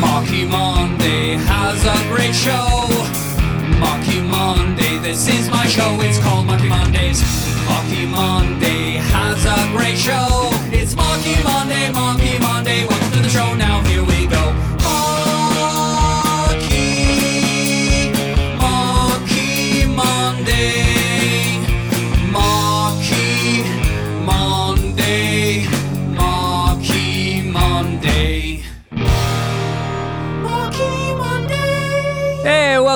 Marky Monday has a great show. Marky Monday, this is my show. It's called Marky Mondays. Marky Monday has a great show. It's Marky Monday, Marky Monday. Welcome to the show. Now here we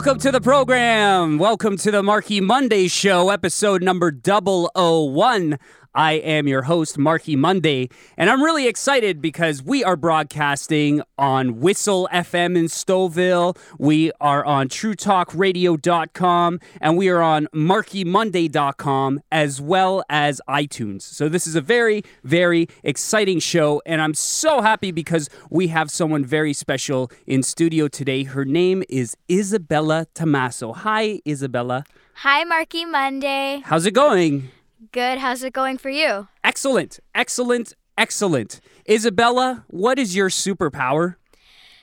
welcome to the program. Welcome to the Marky Monday Show, episode number 001. I am your host, Marky Monday, and I'm really excited because we are broadcasting on Whistle FM in Stouffville. We are on TrueTalkRadio.com, and we are on MarkyMonday.com as well as iTunes. So this is a very, very exciting show, and I'm so happy because we have someone very special in studio today. Her name is Isabella Tomaso. Hi, Isabella. Hi, Marky Monday. How's it going? Good. How's it going for you? Excellent, excellent, excellent. Isabella, what is your superpower?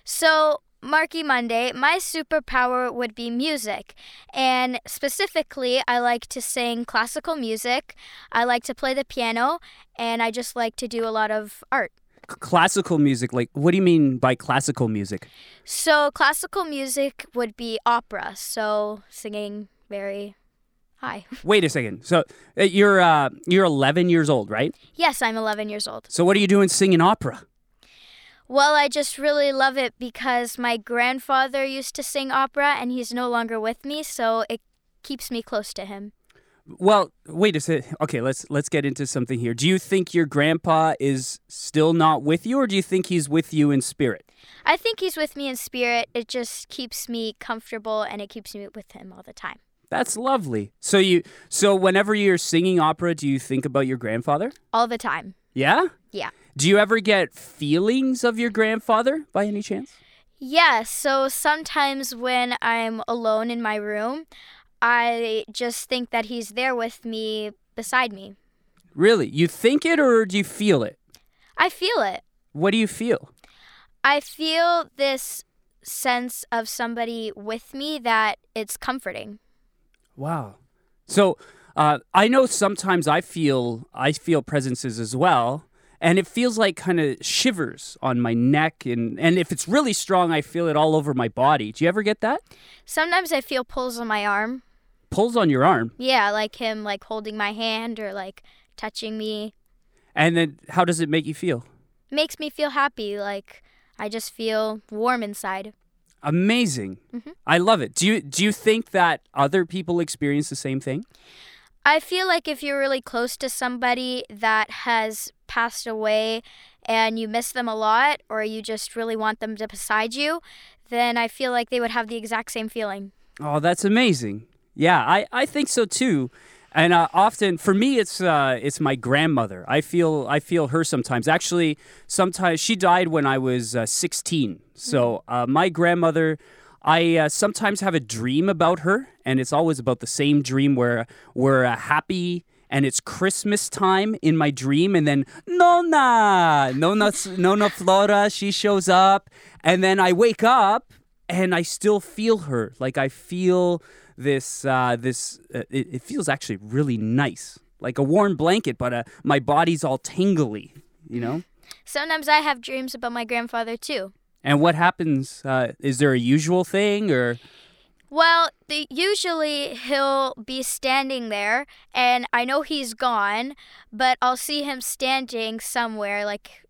So, Marky Monday, my superpower would be music. And specifically, I like to sing classical music, I like to play the piano, and I just like to do a lot of art. Classical music, like, what do you mean by classical music? So, classical music would be opera, so singing very high. Wait a second. So uh, you're uh, you're 11 years old, right? Yes, I'm 11 years old. So what are you doing singing opera? Well, I just really love it because my grandfather used to sing opera and he's no longer with me, so it keeps me close to him. Well, wait a second. Okay, let's let's get into something here. Do you think your grandpa is still not with you, or do you think he's with you in spirit? I think he's with me in spirit. It just keeps me comfortable and it keeps me with him all the time. That's lovely. So you so whenever you're singing opera, do you think about your grandfather? All the time. Yeah. Yeah. Do you ever get feelings of your grandfather by any chance? Yeah, so sometimes when I'm alone in my room, I just think that he's there with me beside me. Really? You think it or do you feel it? I feel it. What do you feel? I feel this sense of somebody with me that it's comforting. Wow. So uh, I know sometimes I feel I feel presences as well, and it feels like kind of shivers on my neck, and and if it's really strong, I feel it all over my body. Do you ever get that? Sometimes I feel pulls on my arm. Pulls on your arm, Yeah, like him like holding my hand or like touching me. and then how does it make you feel? Makes me feel happy, like I just feel warm inside. Amazing. Mhm. I love it. Do you do you think that other people experience the same thing? I feel like if you're really close to somebody that has passed away and you miss them a lot or you just really want them to beside you, then I feel like they would have the exact same feeling. Oh, that's amazing. Yeah, I, I think so too. And uh, often for me, it's uh, it's my grandmother. I feel I feel her sometimes. Actually, sometimes she died when I was uh, 16. So uh, my grandmother, I uh, sometimes have a dream about her, and it's always about the same dream where we're happy and it's Christmas time in my dream, and then Nona, Nona, Nona Flora, she shows up, and then I wake up and I still feel her. Like I feel this, uh, this. Uh, it, it feels actually really nice, like a warm blanket, but uh, my body's all tingly. You know. Sometimes I have dreams about my grandfather too. And what happens? Uh, is there a usual thing, or Well, the, usually he'll be standing there, and I know he's gone, but I'll see him standing somewhere, like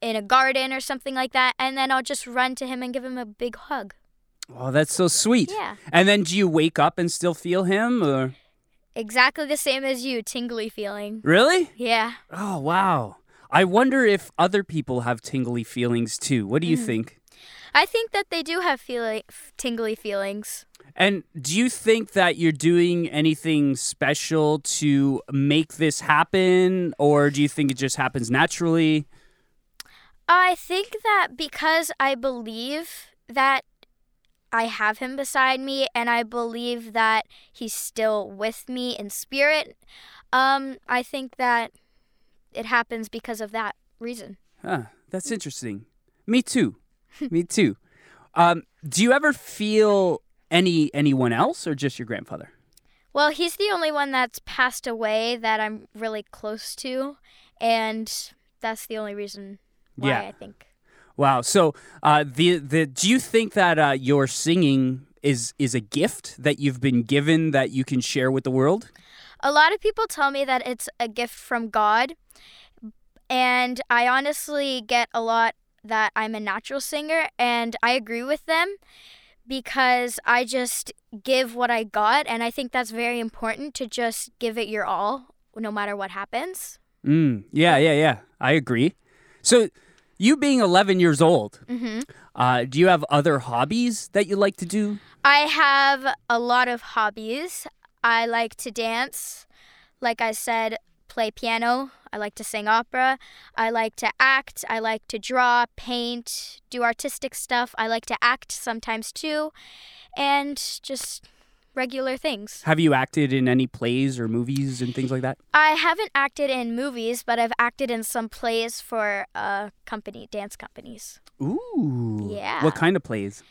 in a garden or something like that, and then I'll just run to him and give him a big hug. Oh, that's so sweet. Yeah. And then do you wake up and still feel him, or Exactly the same as you, tingly feeling. really? Yeah. Oh wow. I wonder if other people have tingly feelings too. What do you mm. think? I think that they do have feeling, tingly feelings. And do you think that you're doing anything special to make this happen, or do you think it just happens naturally? I think that because I believe that I have him beside me and I believe that he's still with me in spirit, um, I think that it happens because of that reason. Huh, that's interesting. Me too. me too. Um, do you ever feel any anyone else or just your grandfather? Well, he's the only one that's passed away that I'm really close to, and that's the only reason why Yeah. I think. Wow. So, uh, the the do you think that uh, your singing is is a gift that you've been given that you can share with the world? A lot of people tell me that it's a gift from God, and I honestly get a lot that I'm a natural singer, and I agree with them because I just give what I got, and I think that's very important to just give it your all no matter what happens. Mm, yeah, yeah, yeah. I agree. So, you being 11 years old, hmm uh, do you have other hobbies that you like to do? I have a lot of hobbies. I like to dance. Like I said, play piano. I like to sing opera. I like to act. I like to draw, paint, do artistic stuff. I like to act sometimes too. And just regular things. Have you acted in any plays or movies and things like that? I haven't acted in movies, but I've acted in some plays for uh, company dance companies. Ooh. Yeah. What kind of plays?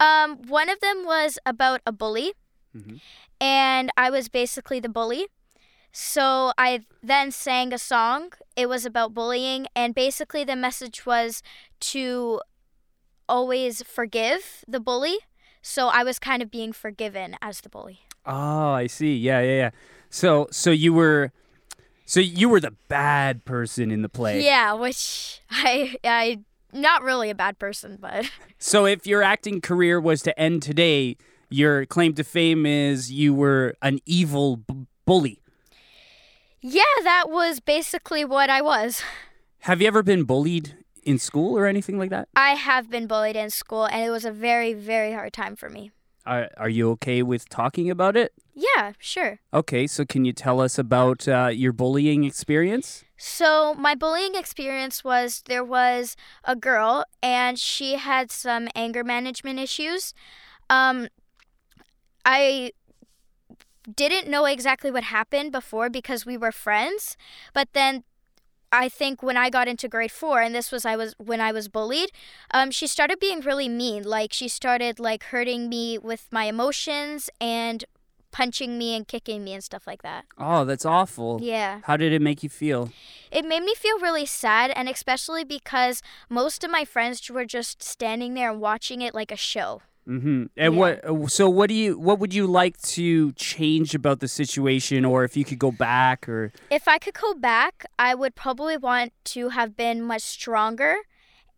Um, one of them was about a bully, Mhm. and I was basically the bully. So I then sang a song. It was about bullying, and basically the message was to always forgive the bully. So I was kind of being forgiven as the bully. Oh, I see. Yeah, yeah, yeah. So, so you were, so you were the bad person in the play. Yeah, which I I not really a bad person, but So, if your acting career was to end today, your claim to fame is you were an evil b- bully. yeah, that was basically what I was. Have you ever been bullied in school or anything like that? I have been bullied in school, and it was a very very hard time for me. Are, are you okay with talking about it? Yeah, sure. Okay, so can you tell us about uh, your bullying experience? So, my bullying experience was there was a girl and she had some anger management issues. Um, I didn't know exactly what happened before because we were friends, but then I think when I got into grade four, and this was I was when I was bullied, um, she started being really mean. Like she started like hurting me with my emotions and punching me and kicking me and stuff like that. Oh, that's awful. Yeah. How did it make you feel? It made me feel really sad, and especially because most of my friends were just standing there and watching it like a show. Mm-hmm. And Yeah. what? uh, So, what do you? What would you like to change about the situation, or if you could go back, or? If I could go back, I would probably want to have been much stronger,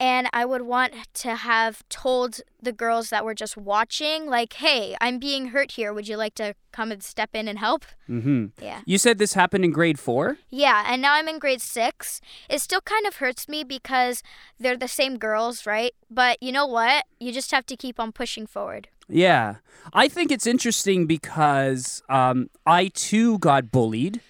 and I would want to have told the girls that were just watching, like, hey, I'm being hurt here. Would you like to come and step in and help? Mm-hmm. Yeah. You said this happened in grade four. Yeah, and now I'm in grade six. It still kind of hurts me because they're the same girls, right? But you know what? You just have to keep on pushing forward. Yeah, I think it's interesting because um, I too got bullied,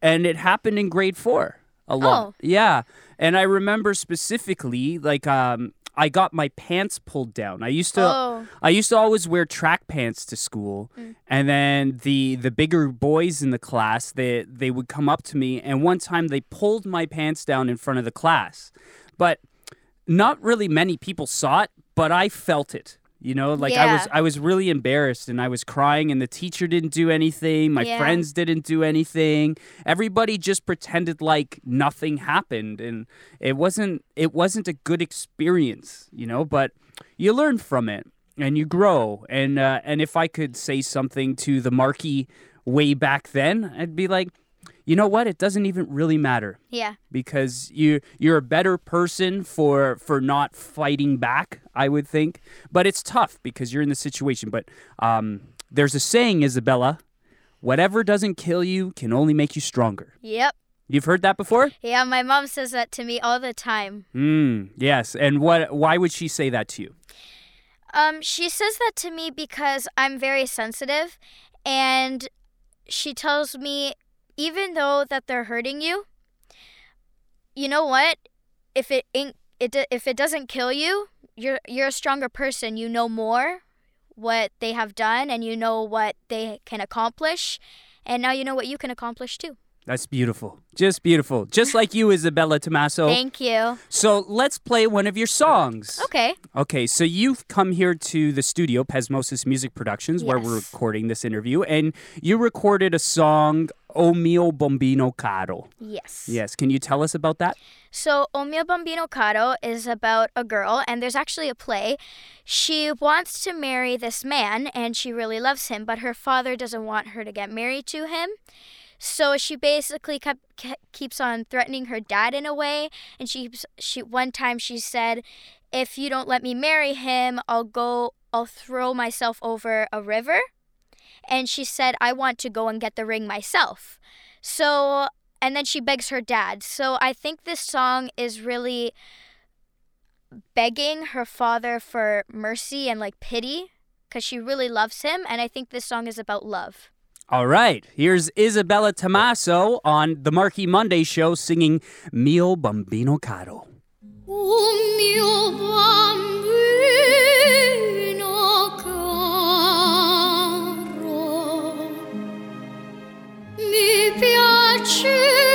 and it happened in grade four a lot. Oh. Yeah, and I remember specifically like um, I got my pants pulled down. I used to. Oh. I used to always wear track pants to school, and then the the bigger boys in the class they they would come up to me, and one time they pulled my pants down in front of the class, but not really many people saw it, but I felt it. You know, like I was I was really embarrassed and I was crying and the teacher didn't do anything, my Yeah. friends didn't do anything. Everybody just pretended like nothing happened and it wasn't it wasn't a good experience, you know, but you learn from it and you grow and uh, and if I could say something to the Marky way back then, I'd be like, you know what? It doesn't even really matter Yeah. because you you're a better person for for not fighting back i would think but it's tough because you're in the situation but um there's a saying isabella whatever doesn't kill you can only make you stronger Yep. you've heard that before Yeah, my mom says that to me all the time. mm, yes and what why would she say that to you Um, she says that to me because I'm very sensitive, and she tells me even though that they're hurting you, you know what? If it ain't, it if it doesn't kill you, you're you're a stronger person. You know more what they have done, and you know what they can accomplish, and now you know what you can accomplish too. That's beautiful. Just beautiful. Just like you, Isabella Tomaso. Thank you. so let's play one of your songs. Okay. Okay, so you've come here to the studio, Pesmosis Music Productions, where we're recording this interview, and you recorded a song, O mio bambino caro. Yes. Yes, can you tell us about that? So, O mio bambino caro is about a girl, and there's actually a play. She wants to marry this man, and she really loves him, but her father doesn't want her to get married to him. So she basically kept, keeps on threatening her dad in a way, and she she one time she said, "If you don't let me marry him, I'll go. I'll throw myself over a river." And she said, "I want to go and get the ring myself." So and then she begs her dad. So I think this song is really begging her father for mercy and like pity because she really loves him. And I think this song is about love. All right, here's Isabella Tomaso on the Marky Monday show singing Mio Bambino Caro. O mio bambino caro, mi piace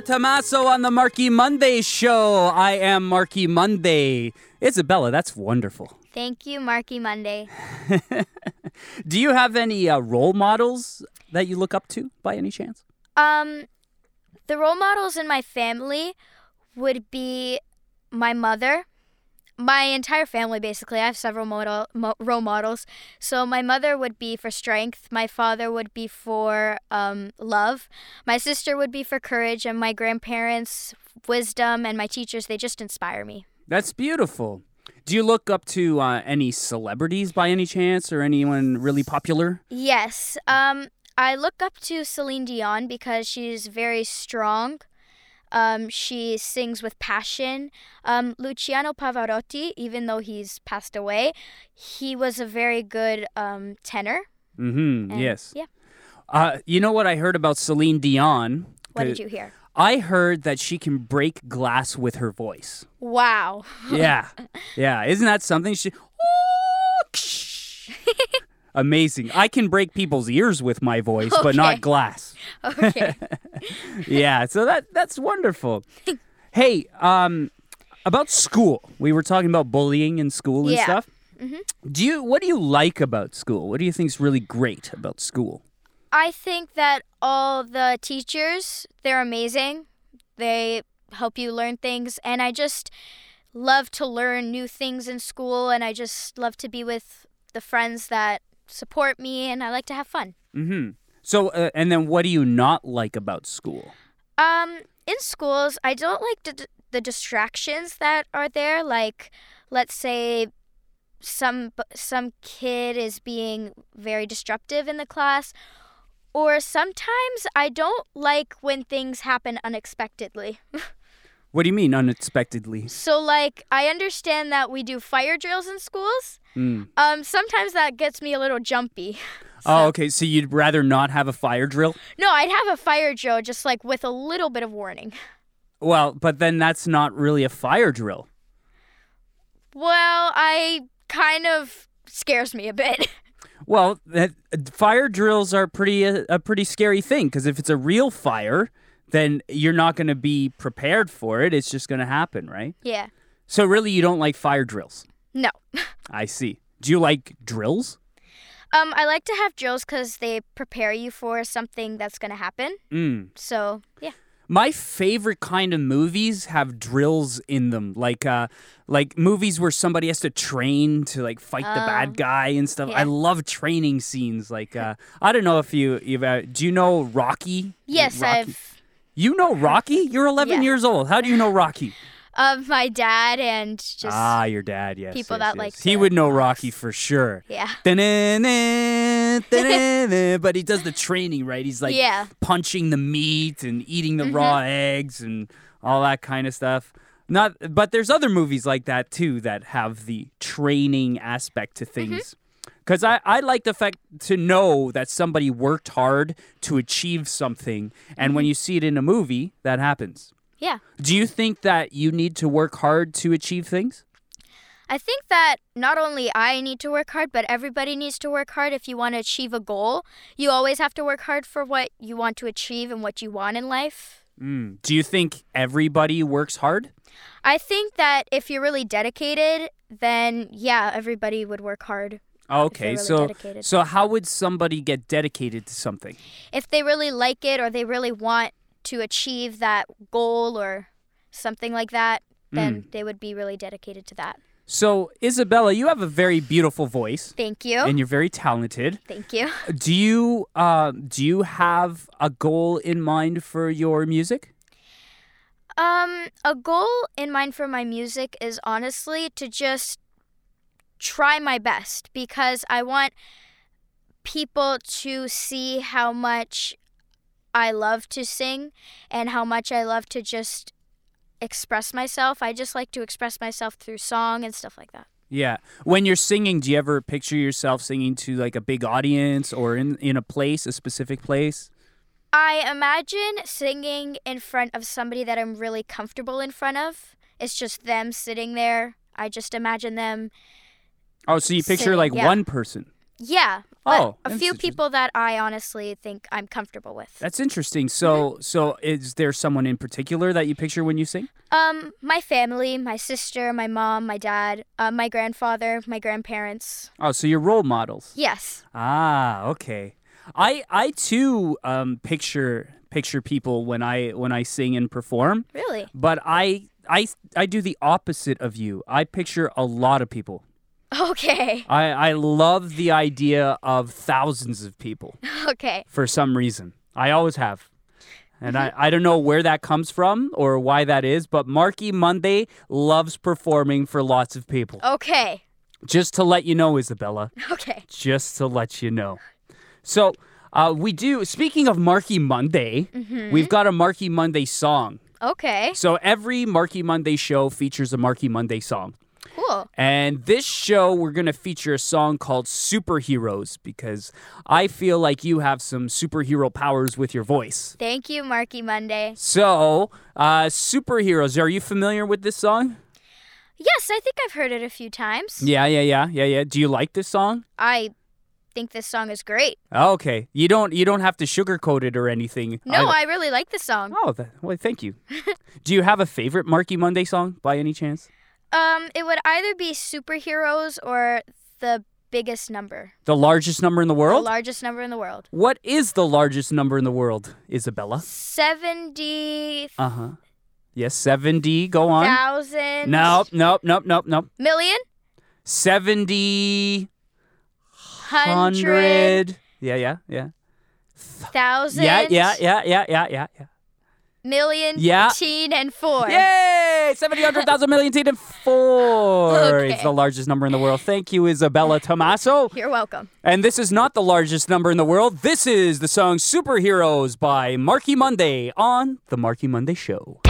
Tomaso on the Marky Monday show. I am Marky Monday. Isabella, that's wonderful. Thank you, Marky Monday. Do you have any uh, role models that you look up to by any chance? Um, the role models in my family would be my mother. My entire family, basically. I have several model, mo- role models. So my mother would be for strength. My father would be for um, love. My sister would be for courage, and my grandparents, wisdom, and my teachers. They just inspire me. That's beautiful. Do you look up to uh, any celebrities by any chance or anyone really popular? Yes. Um, I look up to Celine Dion because she's very strong. Um, she sings with passion. Um, Luciano Pavarotti, even though he's passed away, he was a very good um, tenor. Mm-hmm. And, Yes. Yeah. Uh, you know what I heard about Celine Dion? What did you hear? I heard that she can break glass with her voice. Wow. Yeah. yeah. Isn't that something? She. Amazing. I can break people's ears with my voice, but not glass. Okay. yeah, so that that's wonderful. hey, um, about school. We were talking about bullying in school and Yeah. stuff. Do you? What do you like about school? What do you think is really great about school? I think that all the teachers, they're amazing. They help you learn things and I just love to learn new things in school and I just love to be with the friends that support me, and I like to have fun. Mm-hmm. So, uh, and then what do you not like about school? Um, in schools, I don't like the, the distractions that are there. Like, let's say some some kid is being very disruptive in the class, or sometimes I don't like when things happen unexpectedly. What do you mean unexpectedly? so, like, I understand that we do fire drills in schools. Mm. Um, sometimes that gets me a little jumpy. Oh, okay. So you'd rather not have a fire drill? No, I'd have a fire drill just like with a little bit of warning. Well, but then that's not really a fire drill. Well, I kind of scares me a bit. Well, that, fire drills are pretty uh, a pretty scary thing because if it's a real fire, then you're not going to be prepared for it. It's just going to happen, right? yeah. So really, you don't like fire drills. No. I see. Do you like drills? Um, I like to have drills because they prepare you for something that's gonna happen. Mm. So yeah. My favorite kind of movies have drills in them, like uh, like movies where somebody has to train to like fight the Oh. bad guy and stuff. Yeah. I love training scenes. Like uh, I don't know if you, you've, uh, do you know Rocky? Yes, Rocky. I've You know Rocky? You're 11 Yeah. years old. How do you know Rocky? Of my dad and just ah, your dad. Yes. people yes, that yes. like He would know. Rocky for sure. yeah. But he does the training right. He's like Yeah. punching the meat and eating the Mm-hmm. raw eggs and all that kind of stuff. Not, but there's other movies like that too that have the training aspect to Mm-hmm. Because I, I like the fact to know that somebody worked hard to achieve something, and Mm-hmm. when you see it in a movie, that happens. Yeah. Do you think that you need to work hard to achieve things? I think that not only I need to work hard, but everybody needs to work hard if you want to achieve a goal. You always have to work hard for what you want to achieve and what you want in life. Mm. Do you think everybody works hard? I think that if you're really dedicated, then yeah, everybody would work hard. Okay, really so dedicated. so how would somebody get dedicated to something? If they really like it or they really want to achieve that goal or something like that, then they would be really dedicated to that. So Isabella, you have a very beautiful voice, Thank you. and you're very talented. Thank you. Do you uh, do you have a goal in mind for your music? Um, a goal in mind for my music is honestly to just try my best because I want people to see how much I love to sing and how much I love to just express myself. I just like to express myself through song and stuff like that. Yeah. When you're singing, do you ever picture yourself singing to like a big audience or in in a place, a specific place? I imagine singing in front of somebody that I'm really comfortable in front of. It's just them sitting there. I just imagine them Oh, so you picture like yeah. one person. Yeah. Oh, a few people that I honestly think I'm comfortable with. That's interesting. So so is there someone in particular that you picture when you sing? Um, my family, my sister, my mom, my dad, uh, my grandfather, my grandparents. Oh, so you're role models. Yes. Ah, okay. I I too um, picture picture people when I when I sing and perform, Really? but I I I do the opposite of you. I picture a lot of people. Okay. I I love the idea of thousands of people Okay. for some reason. I always have. And I, I don't know where that comes from or why that is, but Marky Monday loves performing for lots of people. Okay. Just to let you know, Isabella. Okay. just to let you know. So uh, we do. Speaking of Marky Monday, we've got a Marky Monday song. Okay. So every Marky Monday show features a Marky Monday song. Cool. And this show, we're going to feature a song called Superheroes because I feel like you have some superhero powers with your voice. Thank you, Marky Monday. So, uh, Superheroes, are you familiar with this song? Yes, I think I've heard it a few times. Yeah, yeah, yeah, yeah, yeah. Do you like this song? I think this song is great. Okay. You don't you don't have to sugarcoat it or anything. No, I- I really like this song. Oh, that, well, thank you. Do you have a favorite Marky Monday song by any chance? Um, it would either be superheroes or the biggest number, The largest number in the world? the largest number in the world. what is the largest number in the world, Isabella? Seventy Uh huh. Yes, 70. Go on. thousand. Nope, nope, nope, nope, nope. Million. 70. hundred. Yeah, yeah, yeah. thousand, Yeah, yeah, yeah, yeah, yeah, yeah, yeah. million, Yeah. teen, and four. Yay! 700,000 million four. Okay. It's the largest number in the world. Thank you, Isabella Tomaso. You're welcome. And this is not the largest number in the world. This is the song Superheroes by Marky Monday on The Marky Monday Show.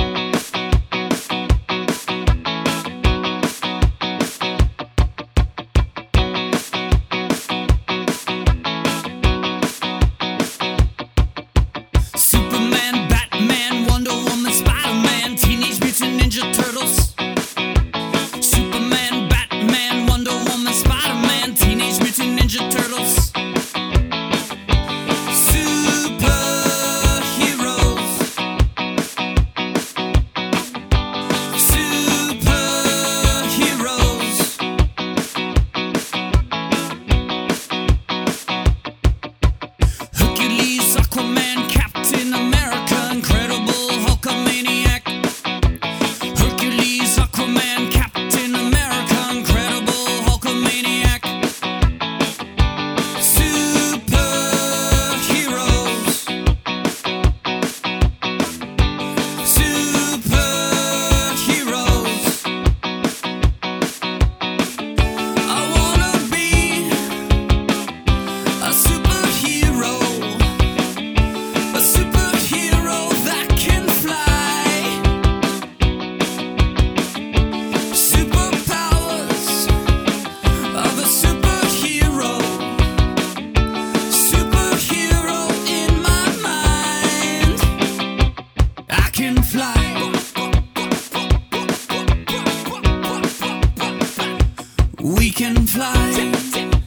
We can fly.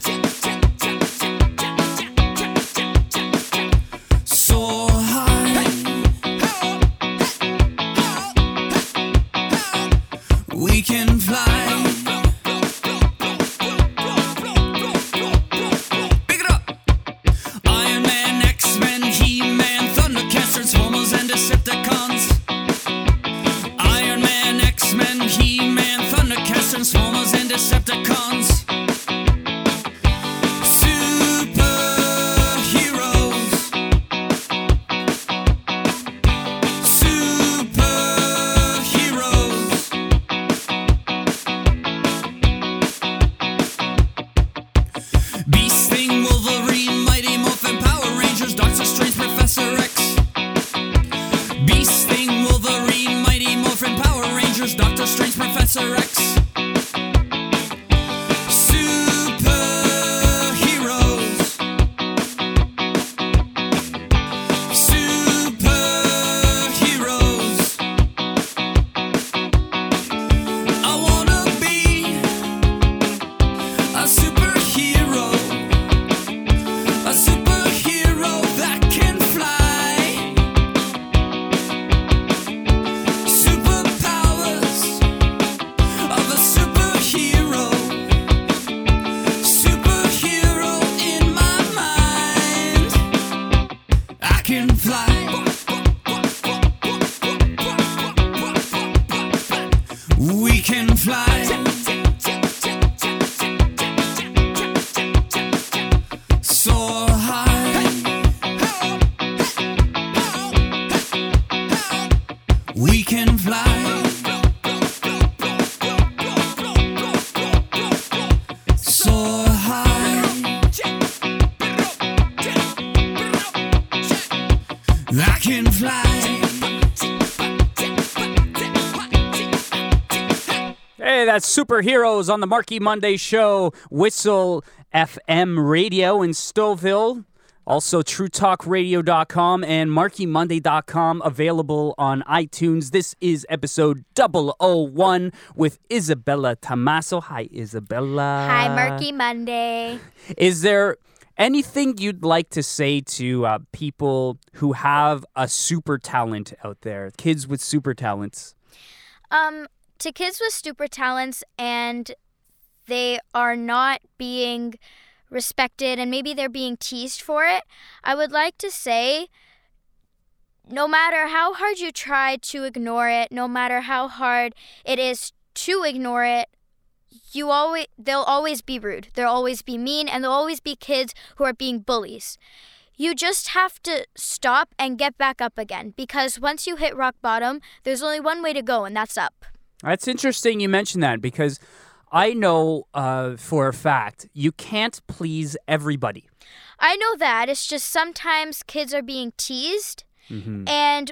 Strange, Superheroes on the Marky Monday Show, Whistle FM Radio in Stouffville. Also, TrueTalkRadio.com and MarkyMonday.com available on iTunes. This is episode 001 with Isabella Tomaso. Hi, Isabella. Hi, Marky Monday. Is there anything you'd like to say to uh, people who have a super talent out there, kids with super talents? Um, to kids with super talents and they are not being respected and maybe they're being teased for it, I would like to say no matter how hard you try to ignore it, no matter how hard it is to ignore it, you always they'll always be rude. They'll always be mean and there'll always be kids who are being bullies. You just have to stop and get back up again because once you hit rock bottom, there's only one way to go and that's up. That's interesting you mentioned that because I know uh, for a fact you can't please everybody. I know that. It's just sometimes kids are being teased Mm-hmm. and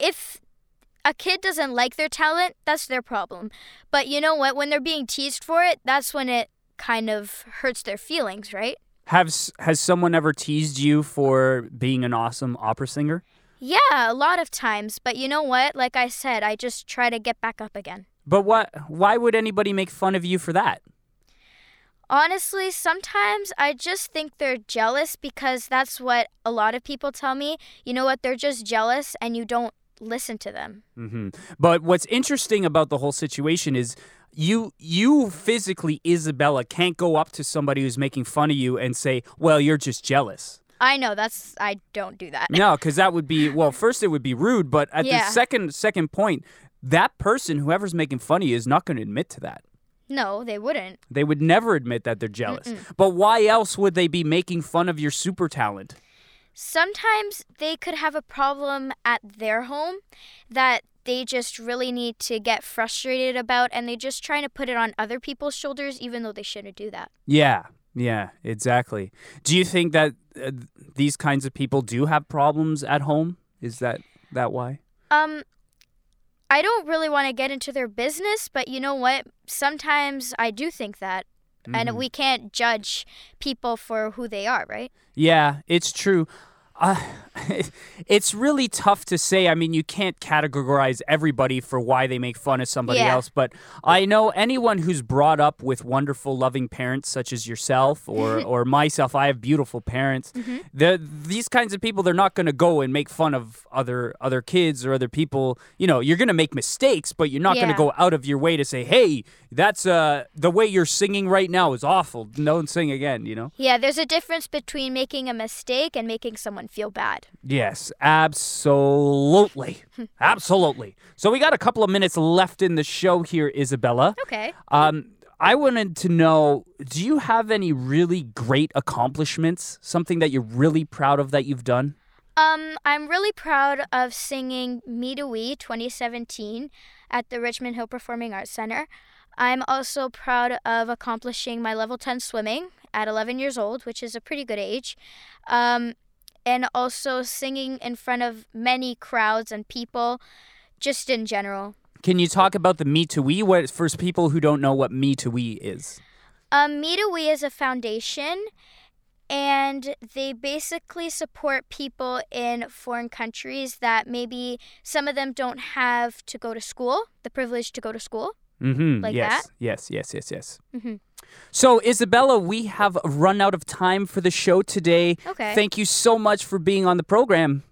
if a kid doesn't like their talent, that's their problem. But you know what? When they're being teased for it, that's when it kind of hurts their feelings, right? Have s- has someone ever teased you for being an awesome opera singer? Yeah, a lot of times. But you know what? Like I said, I just try to get back up again. But what? Why would anybody make fun of you for that? Honestly, sometimes I just think they're jealous because that's what a lot of people tell me. You know what? They're just jealous and you don't listen to them. hmm But what's interesting about the whole situation is you you physically Isabella can't go up to somebody who's making fun of you and say, "Well, you're just jealous." I know that's I don't do that. No, because that would be well. First, it would be rude, but at Yeah. the second second point, that person, whoever's making fun of you, is not going to admit to that. No, they wouldn't. They would never admit that they're jealous. But why else would they be making fun of your super talent? Sometimes they could have a problem at their home that they just really need to get frustrated about and they're just trying to put it on other people's shoulders even though they shouldn't do that. Yeah, yeah, exactly. Do you think that uh, these kinds of people do have problems at home? Is that that why? Um I don't really want to get into their business, but you know what? Sometimes I do think that and Mhm. we can't judge people for who they are, right? Yeah, it's true. Uh, it's really tough to say. I mean, you can't categorize everybody for why they make fun of somebody Yeah. else, but I know anyone who's brought up with wonderful, loving parents, such as yourself or, or myself. I have beautiful parents. Mm-hmm. The, these kinds of people, they're not going to go and make fun of other other kids or other people. You know, you're going to make mistakes, but you're not going to go out of your way to say, "Hey, that's uh the way you're singing right now is awful. Don't sing again." You know. Yeah, there's a difference between making a mistake and making someone feel bad. Yes, absolutely. absolutely. So we got a couple of minutes left in the show here, Isabella. Okay. Um, I wanted to know do you have any really great accomplishments? Something that you're really proud of that you've done? Um, I'm really proud of singing Me to We 2017 at the Richmond Hill Performing Arts Center. I'm also proud of accomplishing my level 10 swimming at 11 years old, which is a pretty good age. Um, and also singing in front of many crowds and people, just in general. Can you talk about the Me to We? What for people who don't know what Me to We is? Um, Me to We is a foundation, and they basically support people in foreign countries that maybe some of them don't have to go to school, the privilege to go to school. Mm-hmm. Like yes, that? yes, yes, yes, yes. Mhm. So, Isabella, we have run out of time for the show today. Okay. Thank you so much for being on the program.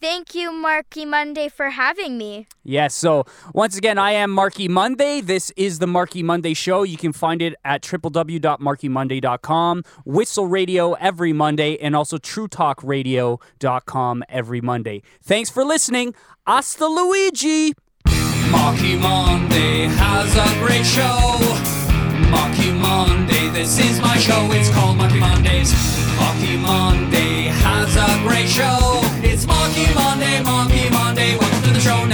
Thank you, Marky Monday, for having me. Yes. So once again, I am Marky Monday. This is the Marky Monday Show. You can find it at www.markymonday.com, Whistle Radio every Monday, and also TrueTalkRadio.com every Monday. Thanks for listening. Hasta Luigi. Marky Monday has a great show. Marky Monday, this is my show. It's called Marky Mondays. Marky Monday has a great show. It's Marky Monday, Marky Monday. Welcome to the show.